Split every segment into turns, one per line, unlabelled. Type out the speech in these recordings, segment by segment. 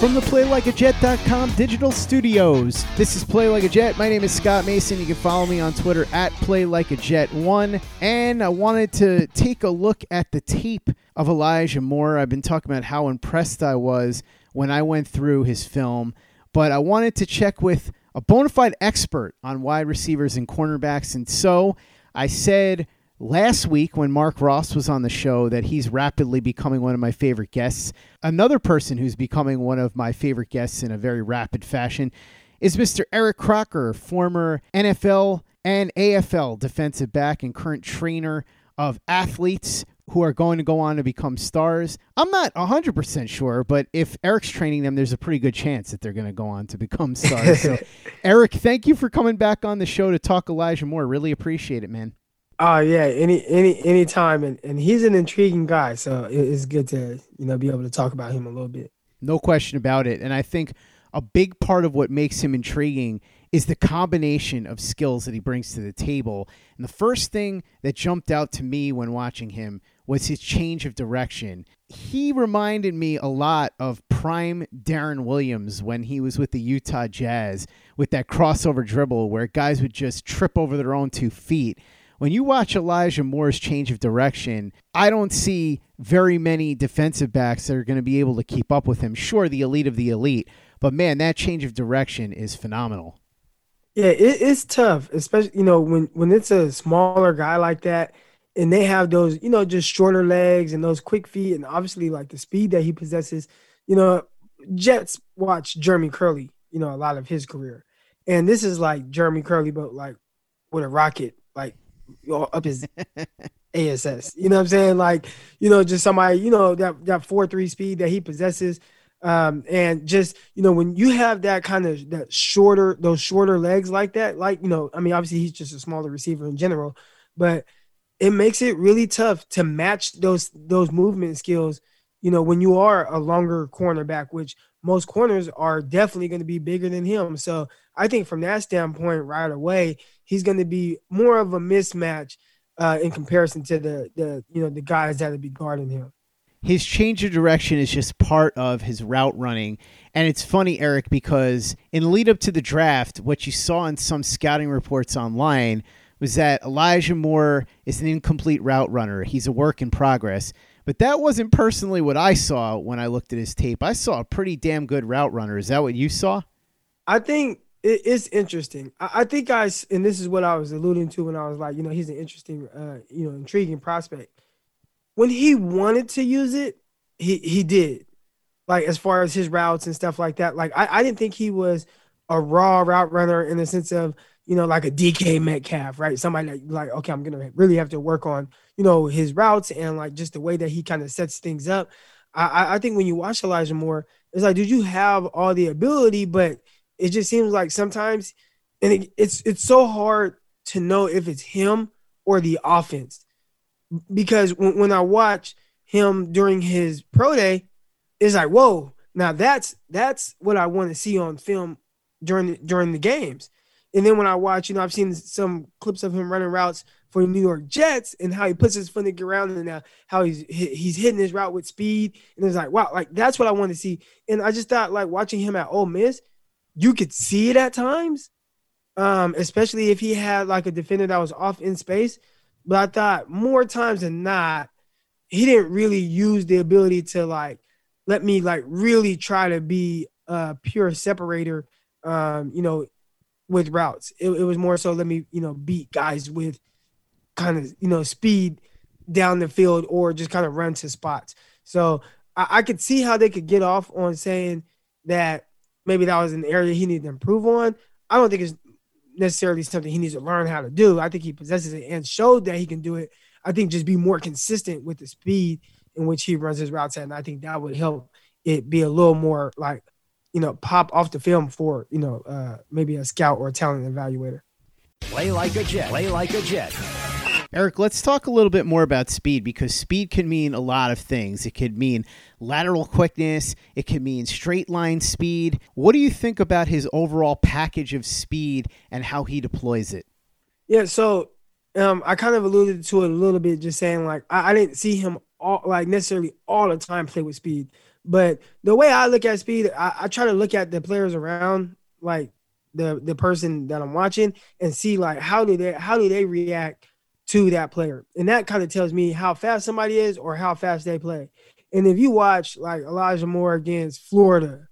From the PlayLikeAJet.com digital studios, this is Play Like a Jet. My name is Scott Mason. You can follow me on Twitter at PlayLikeAJet1. And I wanted to take a look at the tape of Elijah Moore. I've been talking about how impressed I was when I went through his film, but I wanted to check with a bona fide expert on wide receivers and cornerbacks. And so I said last week when Mark Ross was on the show that he's rapidly becoming one of my favorite guests. Another person who's becoming one of my favorite guests in a very rapid fashion is Mr. Eric Crocker, former NFL and AFL defensive back and current trainer of athletes who are going to go on to become stars. I'm not 100% sure, but if Eric's training them, there's a pretty good chance that they're going to go on to become stars. so, Eric, thank you for coming back on the show to talk Elijah Moore. Really appreciate it, man.
Oh yeah, any any any time, and and he's an intriguing guy, so it- it's good to you know be able to talk about him a little bit.
No question about it. And I think a big part of what makes him intriguing is the combination of skills that he brings to the table. And the first thing that jumped out to me when watching him was his change of direction. He reminded me a lot of prime Deron Williams when he was with the Utah Jazz with that crossover dribble where guys would just trip over their own two feet when you watch Elijah Moore's change of direction, I don't see very many defensive backs that are going to be able to keep up with him. Sure, the elite of the elite, but man, that change of direction is phenomenal.
Yeah, it, it's tough, especially you know when when it's a smaller guy like that, and they have those you know just shorter legs and those quick feet, and obviously like the speed that he possesses. You know, Jets watch Jeremy Kerley, you know, a lot of his career, and this is like Jeremy Kerley, but like with a rocket, like up his ASS. You know what I'm saying? Like, you know, just somebody, you know, that that four three speed that he possesses. Um, and just, you know, when you have that kind of that shorter, those shorter legs like that, like, you know, I mean, obviously he's just a smaller receiver in general, but it makes it really tough to match those those movement skills, you know, when you are a longer cornerback, which most corners are definitely going to be bigger than him. So I think from that standpoint, right away, he's going to be more of a mismatch uh, in comparison to the the you know the guys that would be guarding him.
His change of direction is just part of his route running. And it's funny, Eric, because in lead up to the draft, what you saw in some scouting reports online was that Elijah Moore is an incomplete route runner. He's a work in progress. But that wasn't personally what I saw when I looked at his tape. I saw a pretty damn good route runner. Is that what you saw?
I think it, it's interesting. I, I think I, and this is what I was alluding to when I was like, you know, he's an interesting, uh, you know, intriguing prospect. When he wanted to use it, he he did. Like as far as his routes and stuff like that. Like I, I didn't think he was a raw route runner in the sense of, you know, like a DK Metcalf, right? Somebody that like, okay, I'm gonna really have to work on, you know, his routes and like just the way that he kind of sets things up. I, I- I think when you watch Elijah Moore, it's like, dude, you have all the ability, but it just seems like sometimes, and it, it's it's so hard to know if it's him or the offense, because when, when I watch him during his pro day, it's like, whoa, now that's that's what I want to see on film during the, during the games. And then when I watch, you know, I've seen some clips of him running routes for the New York Jets and how he puts his foot in the ground and uh, how he's he's hitting his route with speed. And it's like, wow, like that's what I want to see. And I just thought, like watching him at Ole Miss, you could see it at times, um, especially if he had like a defender that was off in space. But I thought more times than not, he didn't really use the ability to like let me like really try to be a pure separator, um, you know, with routes. It, it was more so let me, you know, beat guys with kind of, you know, speed down the field or just kind of run to spots. So I, I could see how they could get off on saying that maybe that was an area he needed to improve on. I don't think it's necessarily something he needs to learn how to do. I think he possesses it and showed that he can do it. I think just be more consistent with the speed in which he runs his routes at, and I think that would help it be a little more like, you know, pop off the film for you know uh, maybe a scout or a talent evaluator.
Play like a jet. Play like a jet.
Eric, let's talk a little bit more about speed because speed can mean a lot of things. It could mean lateral quickness, it could mean straight line speed. What do you think about his overall package of speed and how he deploys it?
Yeah, so um, I kind of alluded to it a little bit, just saying like I, I didn't see him all like necessarily all the time play with speed, but the way I look at speed, I, I try to look at the players around, like the the person that I'm watching, and see like how do they how do they react to that player. And that kind of tells me how fast somebody is or how fast they play. And if you watch like Elijah Moore against Florida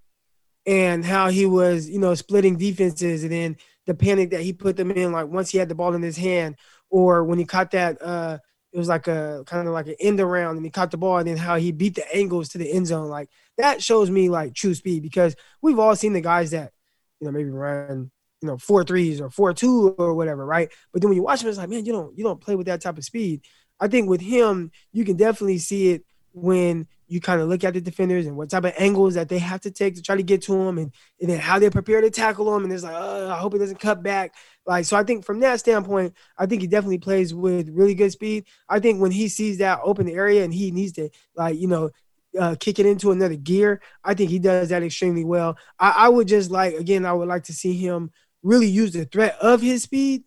and how he was, you know, splitting defenses and then the panic that he put them in, like once he had the ball in his hand, or when he caught that, uh, it was like a kind of like an end around and he caught the ball and then how he beat the angles to the end zone. Like that shows me like true speed because we've all seen the guys that, you know, maybe run you know four threes or four two or whatever, right? But then when you watch him, it's like, man, you don't you don't play with that type of speed. I think with him, you can definitely see it when you kind of look at the defenders and what type of angles that they have to take to try to get to him and, and then how they prepare to tackle him. And it's like, oh, I hope he doesn't cut back. Like, so I think from that standpoint, I think he definitely plays with really good speed. I think when he sees that open area and he needs to, like, you know, uh, kick it into another gear, I think he does that extremely well. I, I would just like, again, I would like to see him really use the threat of his speed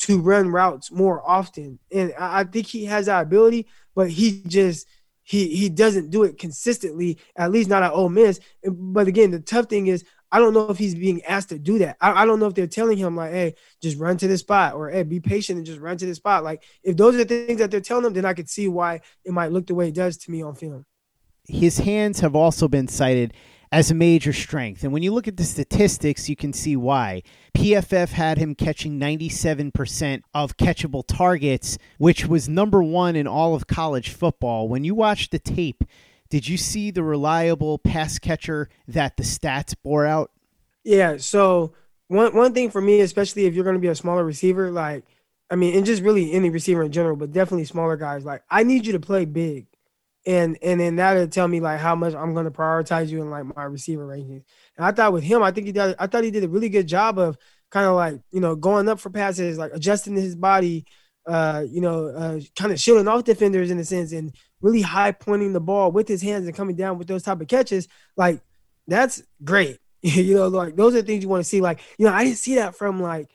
to run routes more often. And I, think he has that ability, but he just he he doesn't do it consistently, at least not at Ole Miss. But again, the tough thing is I don't know if he's being asked to do that. I, I don't know if they're telling him like, hey, just run to the spot or hey, be patient and just run to the spot. Like if those are the things that they're telling him, then I could see why it might look the way it does to me on film.
His hands have also been cited as a major strength. And when you look at the statistics, you can see why. PFF had him catching 97% of catchable targets, which was number one in all of college football. When you watch the tape, did you see the reliable pass catcher that the stats bore out?
Yeah. So, one, one thing for me, especially if you're going to be a smaller receiver, like, I mean, and just really any receiver in general, but definitely smaller guys, like, I need you to play big and and then that'll tell me like how much I'm gonna prioritize you in like my receiver rankings. And I thought with him, I think he did. I thought he did a really good job of kind of like you know going up for passes, like adjusting his body, uh, you know, uh, kind of shielding off defenders in a sense, and really high pointing the ball with his hands and coming down with those type of catches. Like that's great. you know, like those are things you want to see. Like you know, I didn't see that from like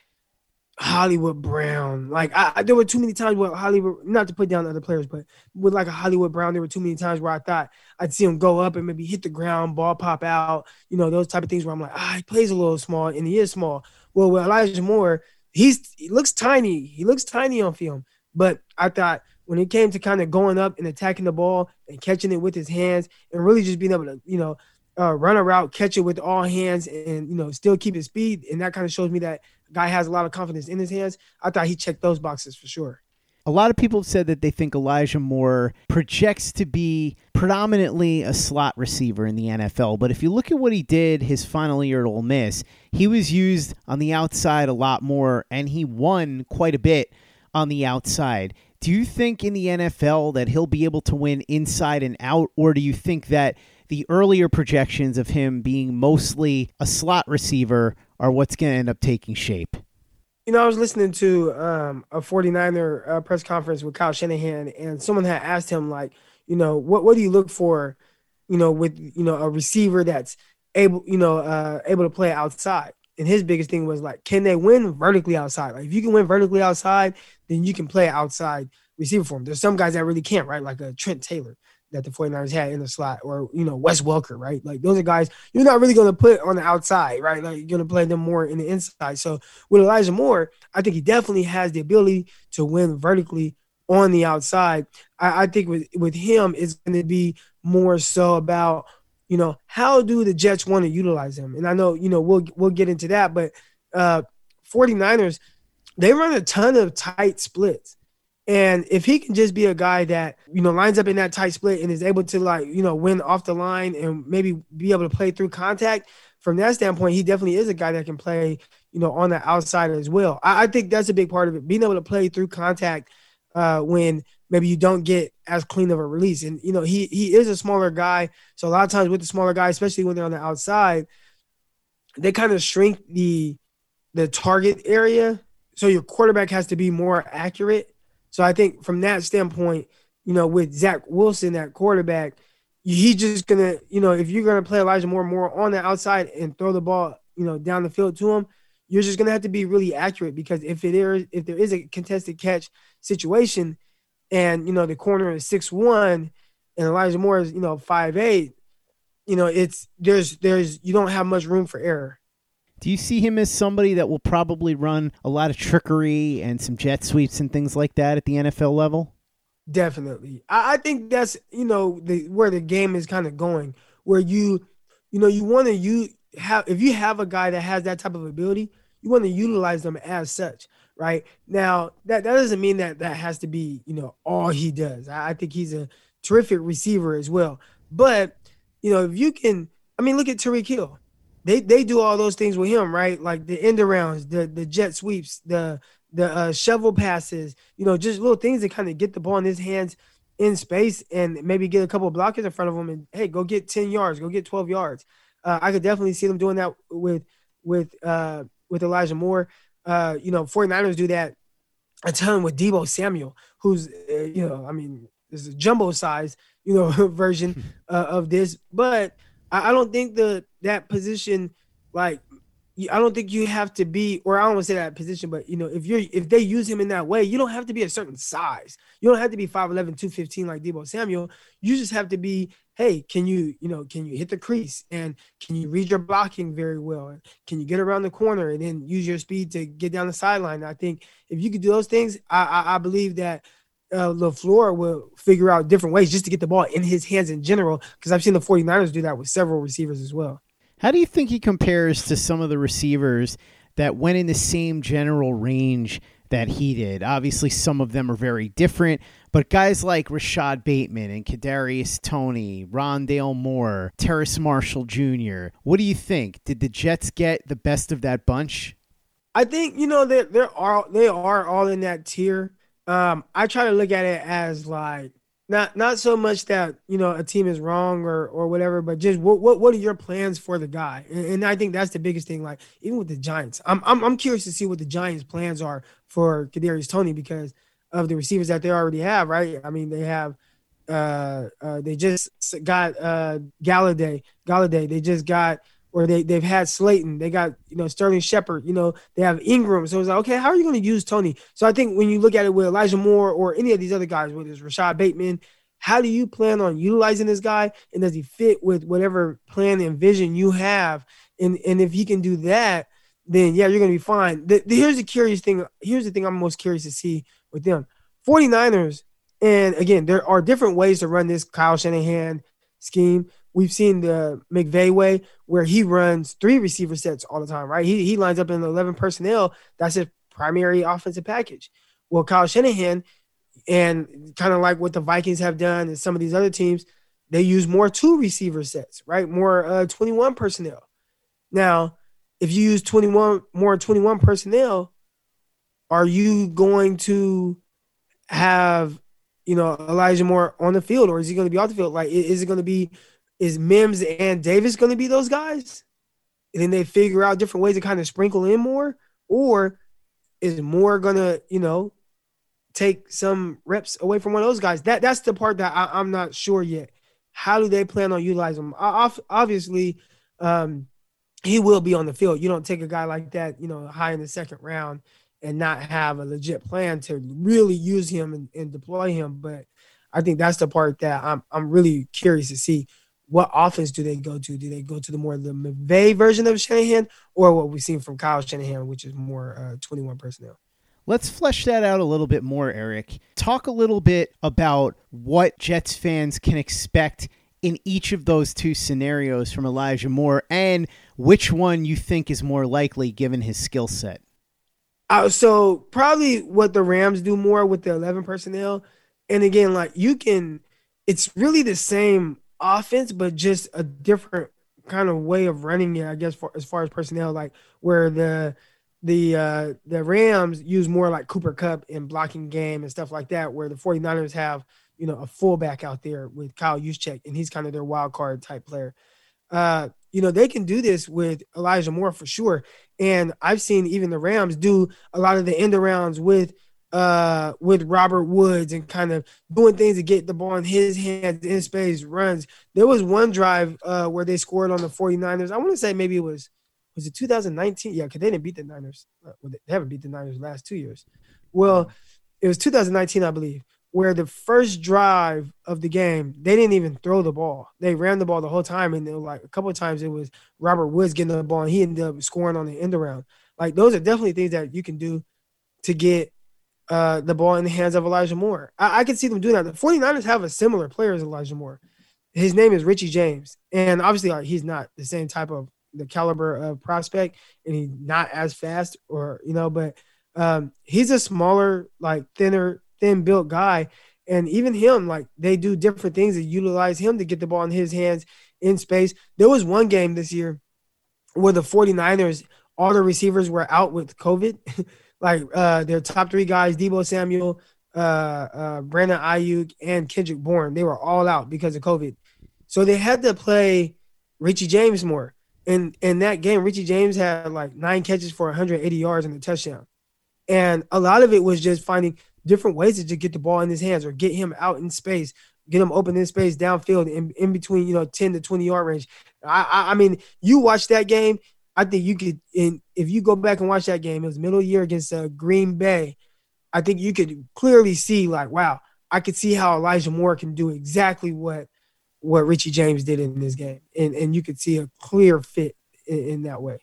Hollywood Brown. Like I, I, there were too many times where Hollywood, not to put down other players, but with like a Hollywood Brown, there were too many times where I thought I'd see him go up and maybe hit the ground, ball pop out, you know, those type of things where I'm like, ah, he plays a little small and he is small. Well, with Elijah Moore, he's he looks tiny. He looks tiny on film, but I thought when it came to kind of going up and attacking the ball and catching it with his hands and really just being able to, you know, uh, run a route, catch it with all hands, and you know, still keep his speed, and that kind of shows me that guy has a lot of confidence in his hands. I thought he checked those boxes for sure.
A lot of people have said that they think Elijah Moore projects to be predominantly a slot receiver in the NFL. But if you look at what he did his final year at Ole Miss, he was used on the outside a lot more, and he won quite a bit on the outside. Do you think in the NFL that he'll be able to win inside and out, or do you think that the earlier projections of him being mostly a slot receiver are what's going to end up taking shape.
You know, I was listening to um, a 49er uh, press conference with Kyle Shanahan, and someone had asked him, like, you know, what what do you look for, you know, with you know a receiver that's able, you know, uh, able to play outside. And his biggest thing was like, can they win vertically outside? Like, if you can win vertically outside, then you can play outside receiver for him. There's some guys that really can't, right? Like a Trent Taylor that the 49ers had in the slot or, you know, Wes Welker, right? Like those are guys you're not really going to put on the outside, right? Like you're going to play them more in the inside. So with Elijah Moore, I think he definitely has the ability to win vertically on the outside. I, I think with, with him, it's going to be more so about, you know, how do the Jets want to utilize him? And I know, you know, we'll, we'll get into that, but, uh, 49ers, they run a ton of tight splits. And if he can just be a guy that, you know, lines up in that tight split and is able to like, you know, win off the line and maybe be able to play through contact, from that standpoint, he definitely is a guy that can play, you know, on the outside as well. I, I think that's a big part of it, being able to play through contact uh, when maybe you don't get as clean of a release. And you know, he he is a smaller guy, so a lot of times with the smaller guy, especially when they're on the outside, they kind of shrink the the target area. So your quarterback has to be more accurate. So I think from that standpoint, you know, with Zach Wilson that quarterback, he's just gonna, you know, if you're gonna play Elijah Moore more on the outside and throw the ball, you know, down the field to him, you're just gonna have to be really accurate because if it is if there is a contested catch situation, and you know the corner is six one, and Elijah Moore is you know five eight, you know it's there's there's you don't have much room for error.
Do you see him as somebody that will probably run a lot of trickery and some jet sweeps and things like that at the NFL level?
Definitely, I, I think that's you know the where the game is kind of going, where you you know you want to you have if you have a guy that has that type of ability, you want to utilize them as such right? Now that that doesn't mean that that has to be you know all he does. I, I think he's a terrific receiver as well. But you know if you can, I mean, look at Tyreek Hill. They they do all those things with him, right? Like the end arounds, the the jet sweeps, the the uh, shovel passes. You know, just little things that kind of get the ball in his hands in space and maybe get a couple of blockers in front of him and hey, go get ten yards, go get twelve yards. Uh, I could definitely see them doing that with with uh, with Elijah Moore uh, you know, 49ers do that a ton with Deebo Samuel, who's, uh, you know, I mean, is a jumbo size, you know, version uh, of this. But I, I don't think the that position, like, I don't think you have to be, or I don't want to say that position, but you know, if you're if they use him in that way, you don't have to be a certain size. You don't have to be 5'11, 215 like Deebo Samuel. You just have to be hey, can you, you know, can you hit the crease and can you read your blocking very well? Can you get around the corner and then use your speed to get down the sideline? I think if you could do those things, I, I, I believe that uh, LaFleur will figure out different ways just to get the ball in his hands in general. Because I've seen the 49ers do that with several receivers as well.
How do you think he compares to some of the receivers that went in the same general range that he did? Obviously, some of them are very different, but guys like Rashod Bateman and Kadarius Toney, Rondale Moore, Terrace Marshall Jr. What do you think? Did the Jets get the best of that bunch?
I think you know that there are they are all in that tier. Um, I try to look at it as like not not so much that you know a team is wrong or or whatever, but just what what, what are your plans for the guy? And, and, I think that's the biggest thing. Like even with the Giants, I'm, I'm I'm curious to see what the Giants' plans are for Kadarius Toney because of the receivers that they already have, right? I mean, they have uh, uh they just got uh Golladay, Golladay. They just got or they they've had Slayton. They got you know Sterling Shepard. You know they have Ingram. So it's like, okay, how are you going to use Toney? So I think when you look at it with Elijah Moore or any of these other guys, whether it's Rashod Bateman, how do you plan on utilizing this guy, and does he fit with whatever plan and vision you have? And and if he can do that, then yeah, you're going to be fine. The, the, here's the curious thing. Here's the thing I'm most curious to see with them. 49ers, and again, there are different ways to run this Kyle Shanahan scheme. We've seen the McVay way where he runs three receiver sets all the time, right? He, he lines up in 11 personnel. That's his primary offensive package. Well, Kyle Shanahan, and kind of like what the Vikings have done and some of these other teams, they use more two receiver sets, right? More uh, 21 personnel. Now, if you use 21 more 21 personnel, are you going to have you know Elijah Moore on the field, or is he going to be off the field? Like, is it going to be is Mims and Davis going to be those guys? And then they figure out different ways to kind of sprinkle in more, or is Moore going to you know take some reps away from one of those guys? That that's the part that I, am not sure yet. How do they plan on utilizing? Obviously, um, he will be on the field. You don't take a guy like that, you know, high in the second round and not have a legit plan to really use him and, and deploy him. But I think that's the part that I'm I'm really curious to see what offense do they go to? Do they go to the more the McVay version of Shanahan or what we've seen from Kyle Shanahan, which is more uh, 21 personnel?
Let's flesh that out a little bit more, Eric. Talk a little bit about what Jets fans can expect in each of those two scenarios from Elijah Moore and which one you think is more likely given his skill set.
Uh, so probably what the Rams do more with the 11 personnel. And again, like you can, it's really the same offense, but just a different kind of way of running it, I guess, for, as far as personnel, like where the the uh the Rams use more like Cooper Kupp in blocking game and stuff like that, where the 49ers have, you know, a fullback out there with Kyle Juszczyk, and he's kind of their wild card type player. Uh, you know, they can do this with Elijah Moore for sure. And I've seen even the Rams do a lot of the end arounds with uh with Robert Woods and kind of doing things to get the ball in his hands in space runs. There was one drive uh where they scored on the 49ers. I want to say maybe it was was it 2019? Yeah, because they didn't beat the Niners. Uh, they haven't beat the Niners the last two years. Well, it was 2019, I believe, where the first drive of the game, they didn't even throw the ball. They ran the ball the whole time. And then like a couple of times it was Robert Woods getting the ball and he ended up scoring on the end around. Like those are definitely things that you can do to get uh, the ball in the hands of Elijah Moore. I, I can see them doing that. The 49ers have a similar player as Elijah Moore. His name is Richie James. And obviously he's not the same type of the caliber of prospect and he's not as fast or you know but um, he's a smaller like thinner thin built guy and even him like they do different things to utilize him to get the ball in his hands in space there was one game this year where the 49ers all the receivers were out with covid like uh their top three guys Deebo Samuel uh, uh Brandon Aiyuk and Kendrick Bourne they were all out because of covid so they had to play Richie James more And in that game, Richie James had like nine catches for 180 yards and a touchdown. And a lot of it was just finding different ways to get the ball in his hands or get him out in space, get him open in space downfield in, in between, you know, 10 to 20 yard range. I, I, I mean, you watch that game. I think you could, in, if you go back and watch that game, it was middle of year against uh, Green Bay. I think you could clearly see, like, wow, I could see how Elijah Moore can do exactly what what Richie James did in this game, and and you could see a clear fit in, in that way.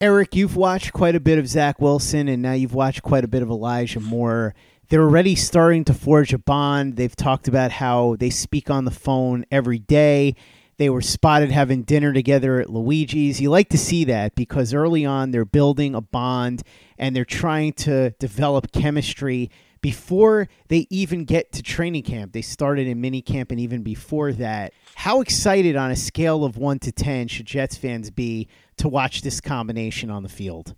Eric, you've watched quite a bit of Zach Wilson, and now you've watched quite a bit of Elijah Moore. They're already starting to forge a bond. They've talked about how they speak on the phone every day. They were spotted having dinner together at Luigi's. You like to see that because early on they're building a bond and they're trying to develop chemistry before they even get to training camp. They started in mini camp and even before that. How excited on a scale of 1 to 10 should Jets fans be to watch this combination on the field?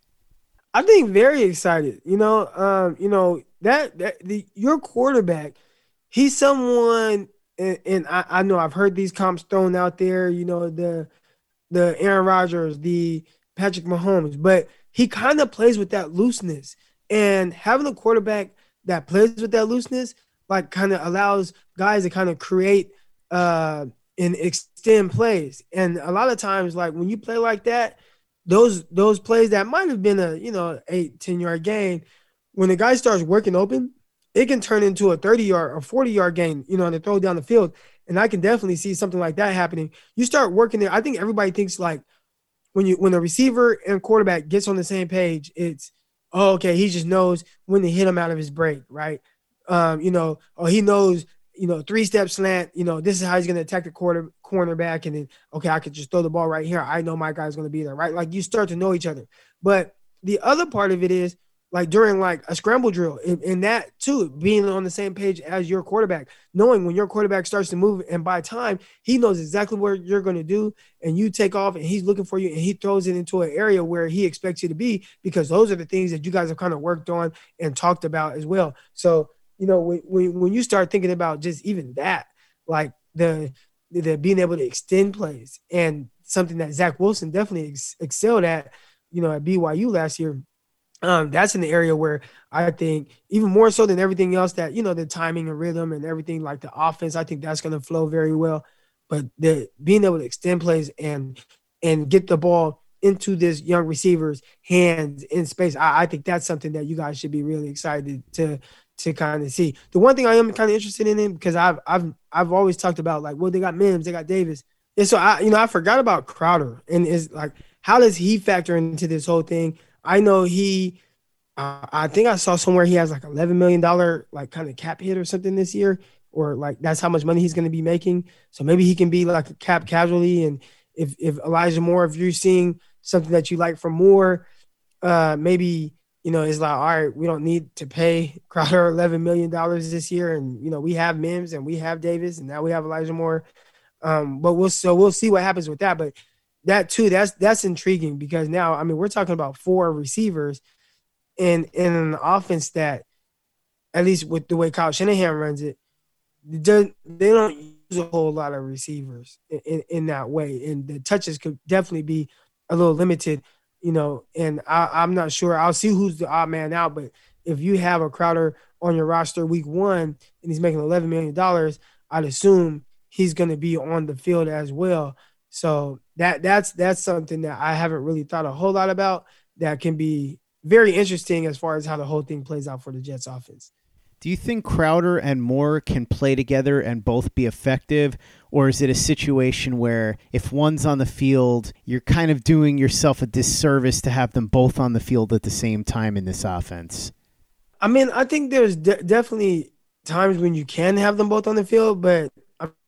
I think very excited. You know, um, you know that that the your quarterback, he's someone, and, and I, I know I've heard these comps thrown out there. You know the the Aaron Rodgers, the Patrick Mahomes, but he kind of plays with that looseness. And having a quarterback that plays with that looseness, like kind of allows guys to kind of create uh and extend plays. And a lot of times, like when you play like that, those those plays that might have been a you know eight, 10 yard gain, when the guy starts working open, it can turn into a 30 yard or 40 yard game, you know, and to throw down the field. And I can definitely see something like that happening. You start working there. I think everybody thinks like when you when the receiver and quarterback gets on the same page, it's oh, okay, he just knows when to hit him out of his break, right? Um, you know, or he knows, you know, three step slant, you know, this is how he's going to attack the quarter cornerback. And then, okay, I could just throw the ball right here. I know my guy's going to be there, right? Like you start to know each other. But the other part of it is like during like a scramble drill and, that too being on the same page as your quarterback knowing when your quarterback starts to move and by time he knows exactly what you're going to do and you take off and he's looking for you and he throws it into an area where he expects you to be because those are the things that you guys have kind of worked on and talked about as well. So you know when, when, when you start thinking about just even that like the the being able to extend plays and something that Zach Wilson definitely ex- excelled at you know at BYU last year um, that's an area where I think even more so than everything else that you know the timing and rhythm and everything like the offense, I think that's going to flow very well. But the being able to extend plays and and get the ball into this young receiver's hands in space, I, I think that's something that you guys should be really excited to to kind of see. The one thing I am kind of interested in because I've I've I've always talked about like well they got Mims, they got Davis, and so I you know I forgot about Crowder and is like how does he factor into this whole thing? I know he. Uh, I think I saw somewhere he has like eleven million dollar like kind of cap hit or something this year, or like that's how much money he's going to be making. So maybe he can be like a cap casualty. And if if Elijah Moore, if you're seeing something that you like from Moore, uh, maybe you know, it's like, all right, we don't need to pay Crowder eleven million dollars this year, and you know, we have Mims and we have Davis, and now we have Elijah Moore. Um, but we'll so we'll see what happens with that. But that too, that's that's intriguing because now, I mean, we're talking about four receivers in in an offense that, at least with the way Kyle Shanahan runs it, they don't use a whole lot of receivers in, in, in that way, and the touches could definitely be a little limited you know, and I, am not sure. I'll see who's the odd man out, but if you have a Crowder on your roster week one and he's making 11 million dollars, I'd assume he's going to be on the field as well. So that that's that's something that I haven't really thought a whole lot about. That can be very interesting as far as how the whole thing plays out for the Jets offense.
Do you think Crowder and Moore can play together and both be effective? Or is it a situation where if one's on the field, you're kind of doing yourself a disservice to have them both on the field at the same time in this offense?
I mean, I think there's de- definitely times when you can have them both on the field, but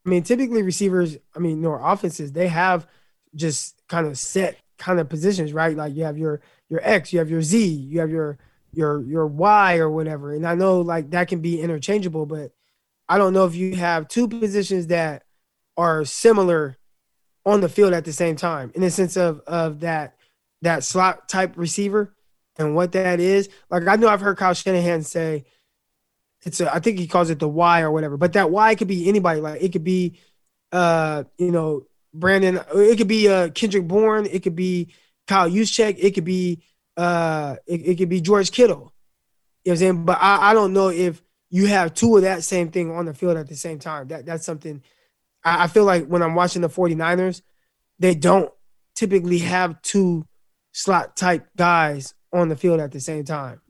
I mean, typically receivers, I mean, nor offenses, they have just kind of set kind of positions, right? Like you have your your X, you have your Z, you have your your your Y or whatever. And I know like that can be interchangeable, but I don't know if you have two positions that are similar on the field at the same time in the sense of of that that slot type receiver and what that is. Like I know I've heard Kyle Shanahan say it's a, I think he calls it the Y or whatever, but that Y could be anybody. Like it could be uh, you know, Brandon, it could be uh Kendrick Bourne, it could be Kyle Juszczyk, it could be uh, it, it could be George Kittle. You know what I'm saying? But I, I don't know if you have two of that same thing on the field at the same time. That that's something I, I feel like when I'm watching the 49ers, they don't typically have two slot type guys on the field at the same time.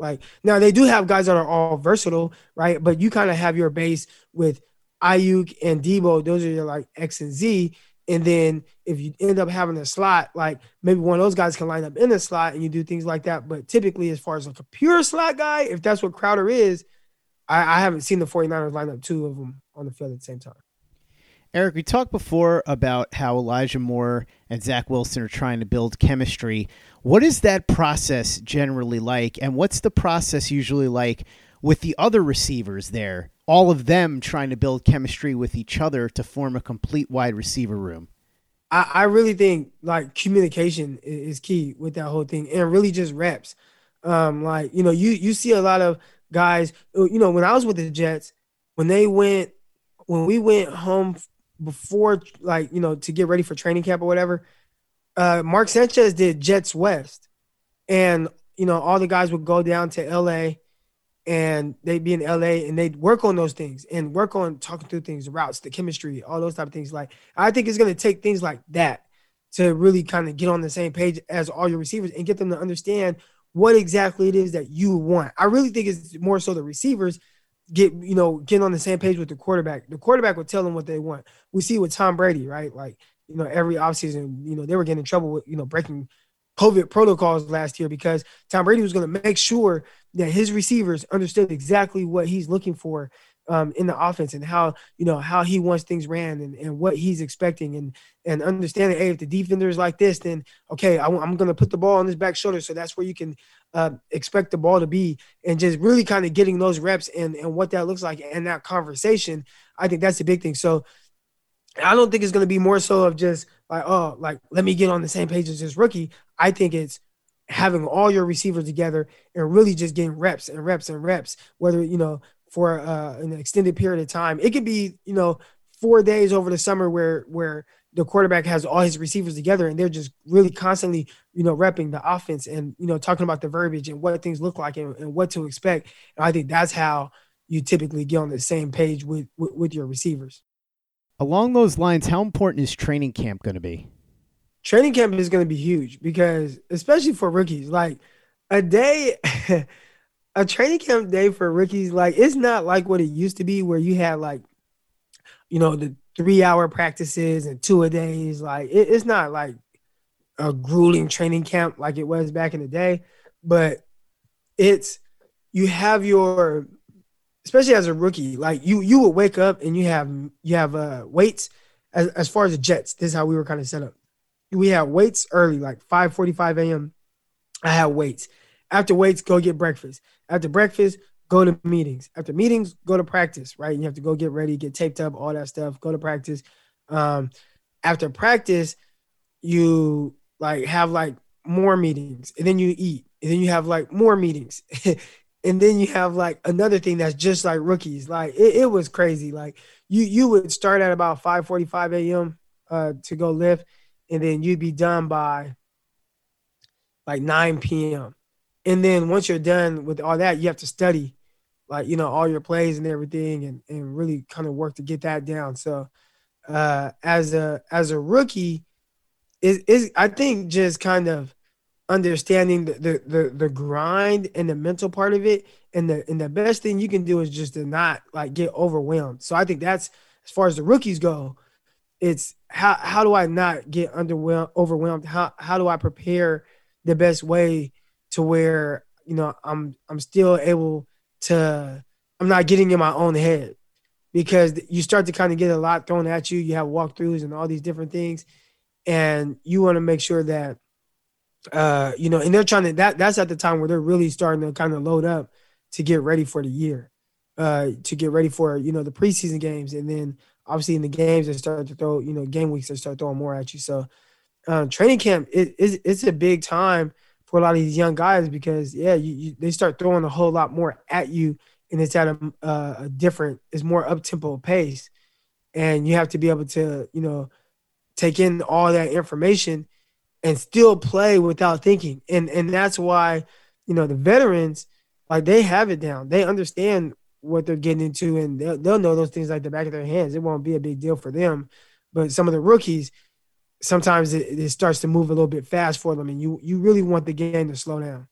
Like now they do have guys that are all versatile, right? But you kind of have your base with Aiyuk and Deebo. Those are your like X and Z. And then if you end up having a slot, like maybe one of those guys can line up in the slot and you do things like that. But typically, as far as like a pure slot guy, if that's what Crowder is, I, I haven't seen the 49ers line up two of them on the field at the same time.
Eric, we talked before about how Elijah Moore and Zach Wilson are trying to build chemistry. What is that process generally like? And what's the process usually like with the other receivers there all of them trying to build chemistry with each other to form a complete wide receiver room.
I, I really think like communication is key with that whole thing and really just reps. Um, like, you know, you you see a lot of guys, you know, when I was with the Jets, when they went when we went home before like, you know, to get ready for training camp or whatever, uh, Mark Sanchez did Jets West. And, you know, all the guys would go down to LA and they'd be in LA and they'd work on those things and work on talking through things, routes, the chemistry, all those type of things. Like I think it's gonna take things like that to really kind of get on the same page as all your receivers and get them to understand what exactly it is that you want. I really think it's more so the receivers get you know getting on the same page with the quarterback. The quarterback will tell them what they want. We see with Tom Brady, right? Like you know every offseason, you know they were getting in trouble with you know breaking COVID protocols last year because Tom Brady was going to make sure that his receivers understood exactly what he's looking for um, in the offense and how you know how he wants things ran and, and what he's expecting and and understanding hey if the defender is like this then okay I, am going to put the ball on his back shoulder so that's where you can uh, expect the ball to be and just really kind of getting those reps and and what that looks like and that conversation I think that's the big thing so I don't think it's going to be more so of just like, oh, like let me get on the same page as this rookie. I think it's having all your receivers together and really just getting reps and reps and reps, whether, you know, for uh, an extended period of time. It could be, you know, four days over the summer where where the quarterback has all his receivers together and they're just really constantly, you know, repping the offense and, you know, talking about the verbiage and what things look like and, and what to expect. And I think that's how you typically get on the same page with, with, with your receivers.
Along those lines, how important is training camp going to be?
Training camp is going to be huge because, especially for rookies, like a day, a training camp day for rookies, like it's not like what it used to be where you had like, you know, the three hour practices and two a days. Like it, it's not like a grueling training camp like it was back in the day, but it's you have your especially as a rookie, like you you would wake up and you have you have uh weights as, as far as the Jets. This is how we were kind of set up. We had weights early, like 5 45 a.m. I had weights. after weights, go get breakfast. After breakfast, go to meetings. After meetings, go to practice, right? You have to go get ready, get taped up, all that stuff, go to practice. Um, after practice, you like have like more meetings and then you eat and then you have like more meetings and then you have like another thing that's just like rookies like it, it was crazy like you you would start at about 5 45 a.m uh to go lift and then you'd be done by like 9 p.m and then once you're done with all that you have to study like you know all your plays and everything and, and really kind of work to get that down. So uh as a as a rookie is is I think just kind of understanding the, the, the the grind and the mental part of it and the and the best thing you can do is just to not like get overwhelmed. So i think that's as far as the rookies go it's how how do i not get underwhelmed overwhelmed? How how do i prepare the best way to where you know i'm i'm still able to i'm not getting in my own head. Because you start to kind of get a lot thrown at you. You have walkthroughs and all these different things. And you want to make sure that uh you know and they're trying to that that's at the time where they're really starting to kind of load up to get ready for the year. Uh to get ready for you know the preseason games. And then obviously in the games they start to throw you know game weeks they start throwing more at you. So um, training camp it, it's, it's a big time for a lot of these young guys because yeah you, you, they start throwing a whole lot more at you and it's at a, uh, a different it's more up tempo pace and you have to be able to you know take in all that information and still play without thinking. And and that's why, you know, the veterans, like they have it down. They understand what they're getting into and they'll, they'll know those things like the back of their hands. It won't be a big deal for them. But some of the rookies, sometimes it, it starts to move a little bit fast for them. And you you really want the game to slow down.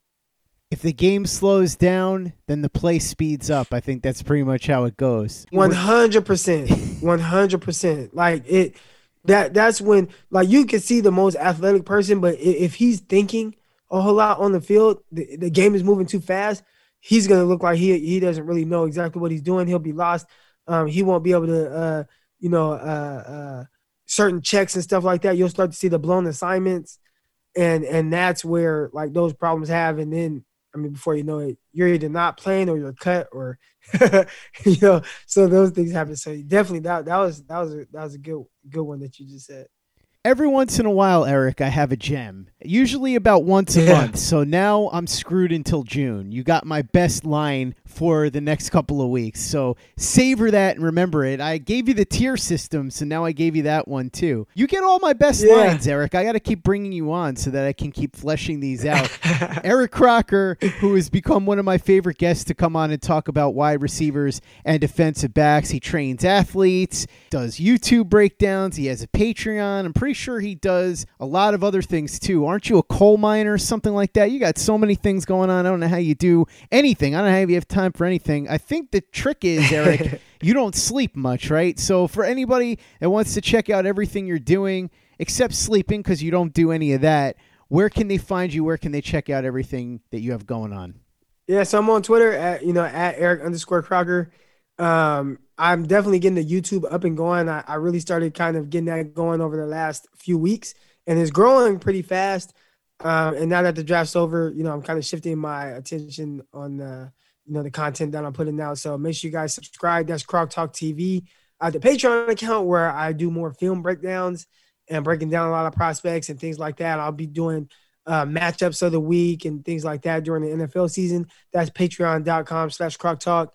If the game slows down, then the play speeds up. I think that's pretty much how it goes.
One hundred percent. One hundred percent. Like it that that's when like you can see the most athletic person, but if he's thinking a whole lot on the field, the, the game is moving too fast. He's gonna look like he he doesn't really know exactly what he's doing. He'll be lost. Um, he won't be able to, uh, you know, uh, uh, certain checks and stuff like that. You'll start to see the blown assignments, and and that's where like those problems have. And then I mean, before you know it, you're either not playing or you're cut or you know, so those things happen. So definitely that that was that was a, that was a good good one that you just said.
Every once in a while, Eric, I have a gem. Usually about once a yeah. month. So now I'm screwed until June. You got my best line for the next couple of weeks. So savor that and remember it. I gave you the tier system, so now I gave you that one too. You get all my best yeah. lines, Eric. I got to keep bringing you on so that I can keep fleshing these out. Eric Crocker, who has become one of my favorite guests to come on and talk about wide receivers and defensive backs. He trains athletes, does YouTube breakdowns, he has a Patreon. I'm pretty sure he does a lot of other things too. Aren't you a coal miner or something like that? You got so many things going on. I don't know how you do anything. I don't know how you have time for anything. I think the trick is, Eric, you don't sleep much, right? So for anybody that wants to check out everything you're doing, except sleeping because you don't do any of that, where can they find you? Where can they check out everything that you have going on?
Yeah, so I'm on Twitter at you know at Eric underscore Crocker. Um, I'm definitely getting the YouTube up and going. I, I really started kind of getting that going over the last few weeks, and it's growing pretty fast. Um, and now that the draft's over, you know, I'm kind of shifting my attention on the, you know, the content that I'm putting out. So make sure you guys subscribe. That's Croc Talk TV. I have the Patreon account where I do more film breakdowns and breaking down a lot of prospects and things like that. I'll be doing uh, matchups of the week and things like that during the NFL season. That's patreon.com slash Croc Talk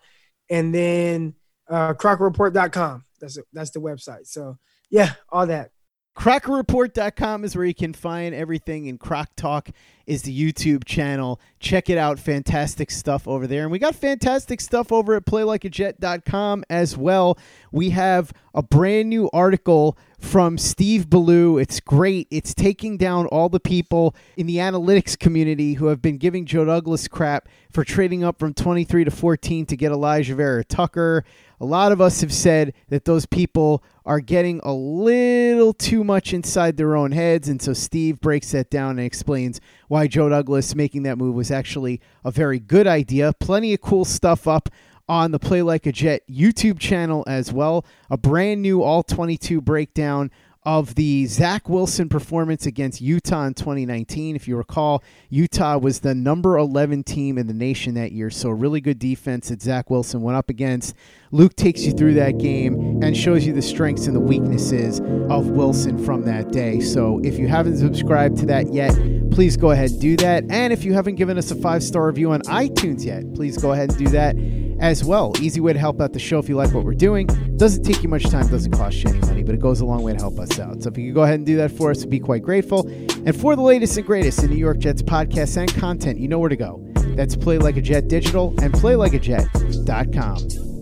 and then uh, crockerreport.com. That's that's the website. So yeah, all that.
Crockerreport.com is where you can find everything, and Croc Talk is the YouTube channel. Check it out. Fantastic stuff over there. And we got fantastic stuff over at playlikeajet.com as well. We have a brand new article from Steve Ballou. It's great. It's taking down all the people in the analytics community who have been giving Joe Douglas crap for trading up from 23 to 14 to get Alijah Vera-Tucker. A lot of us have said that those people are getting a little too much inside their own heads. And so Steve breaks that down and explains why Joe Douglas making that move was actually a very good idea. Plenty of cool stuff up on the Play Like a Jet YouTube channel as well. A brand new All 22 breakdown of the Zach Wilson performance against Utah in 2019. If you recall, Utah was the number 11 team in the nation that year, so a really good defense that Zach Wilson went up against. Luke takes you through that game and shows you the strengths and the weaknesses of Wilson from that day. So if you haven't subscribed to that yet, please go ahead and do that. And if you haven't given us a five star review on iTunes yet, please go ahead and do that as well. Easy way to help out the show if you like what we're doing. Doesn't take you much time, doesn't cost you any money, but it goes a long way to help us out. So if you could go ahead and do that for us, we'd be quite grateful. And for the latest and greatest in New York Jets podcasts and content, you know where to go. That's Play Like a Jet Digital and PlayLikeAJet.com.